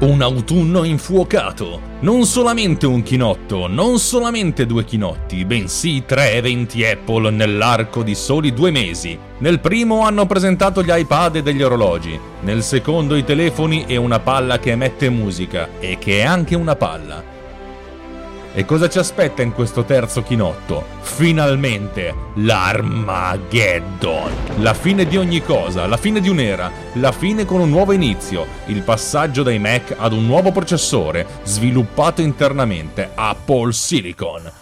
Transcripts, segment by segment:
un autunno infuocato. Non solamente un chinotto, non solamente due chinotti, bensì tre eventi Apple nell'arco di soli due mesi. Nel primo hanno presentato gli iPad e degli orologi, nel secondo i telefoni e una palla che emette musica e che è anche una palla. E cosa ci aspetta in questo terzo chinotto? Finalmente l'Armageddon! La fine di ogni cosa, la fine di un'era, la fine con un nuovo inizio, il passaggio dai Mac ad un nuovo processore sviluppato internamente, Apple Silicon.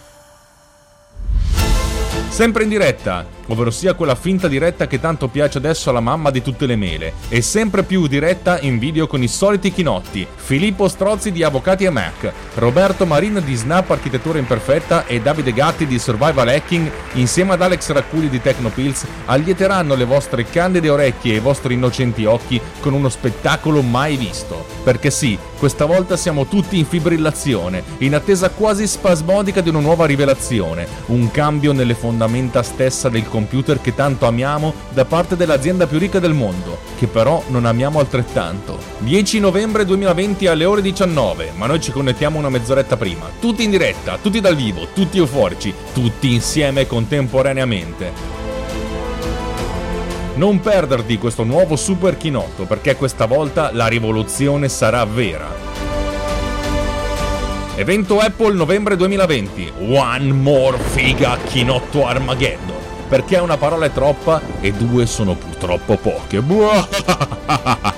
Sempre in diretta, ovvero sia quella finta diretta che tanto piace adesso alla mamma di tutte le mele, e sempre più diretta in video con i soliti chinotti, Filippo Strozzi di Avvocati e Mac, Roberto Marin di Snap Architettura Imperfetta e Davide Gatti di Survival Hacking, insieme ad Alex Racculi di Tecnopills, allieteranno le vostre candide orecchie e i vostri innocenti occhi con uno spettacolo mai visto. Perché sì, questa volta siamo tutti in fibrillazione, in attesa quasi spasmodica di una nuova rivelazione, un cambio nelle fondamenta stessa del computer che tanto amiamo da parte dell'azienda più ricca del mondo, che però non amiamo altrettanto. 10 novembre 2020 alle ore 19, ma noi ci connettiamo una mezz'oretta prima, tutti in diretta, tutti dal vivo, tutti euforici, tutti insieme contemporaneamente. Non perderti questo nuovo super chinotto perché questa volta la rivoluzione sarà vera. Evento Apple novembre 2020. One more figa chinotto Armageddon. Perché una parola è troppa e due sono purtroppo poche.